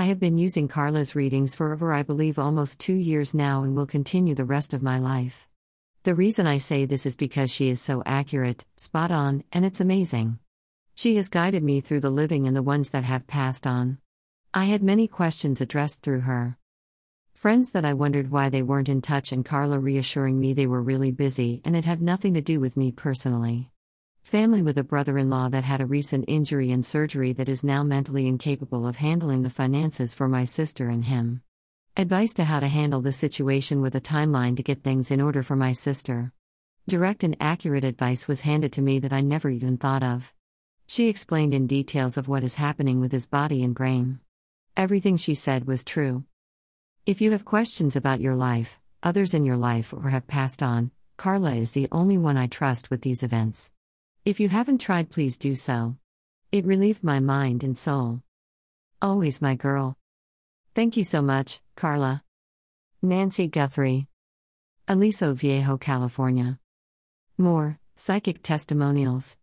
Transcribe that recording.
I have been using Carla's readings for over, I believe, almost two years now and will continue the rest of my life. The reason I say this is because she is so accurate, spot on, and it's amazing. She has guided me through the living and the ones that have passed on. I had many questions addressed through her. Friends that I wondered why they weren't in touch, and Carla reassuring me they were really busy and it had nothing to do with me personally. Family with a brother in law that had a recent injury and surgery that is now mentally incapable of handling the finances for my sister and him. Advice to how to handle the situation with a timeline to get things in order for my sister. Direct and accurate advice was handed to me that I never even thought of. She explained in details of what is happening with his body and brain. Everything she said was true. If you have questions about your life, others in your life, or have passed on, Carla is the only one I trust with these events. If you haven't tried, please do so. It relieved my mind and soul. Always my girl. Thank you so much, Carla. Nancy Guthrie. Aliso Viejo, California. More Psychic Testimonials.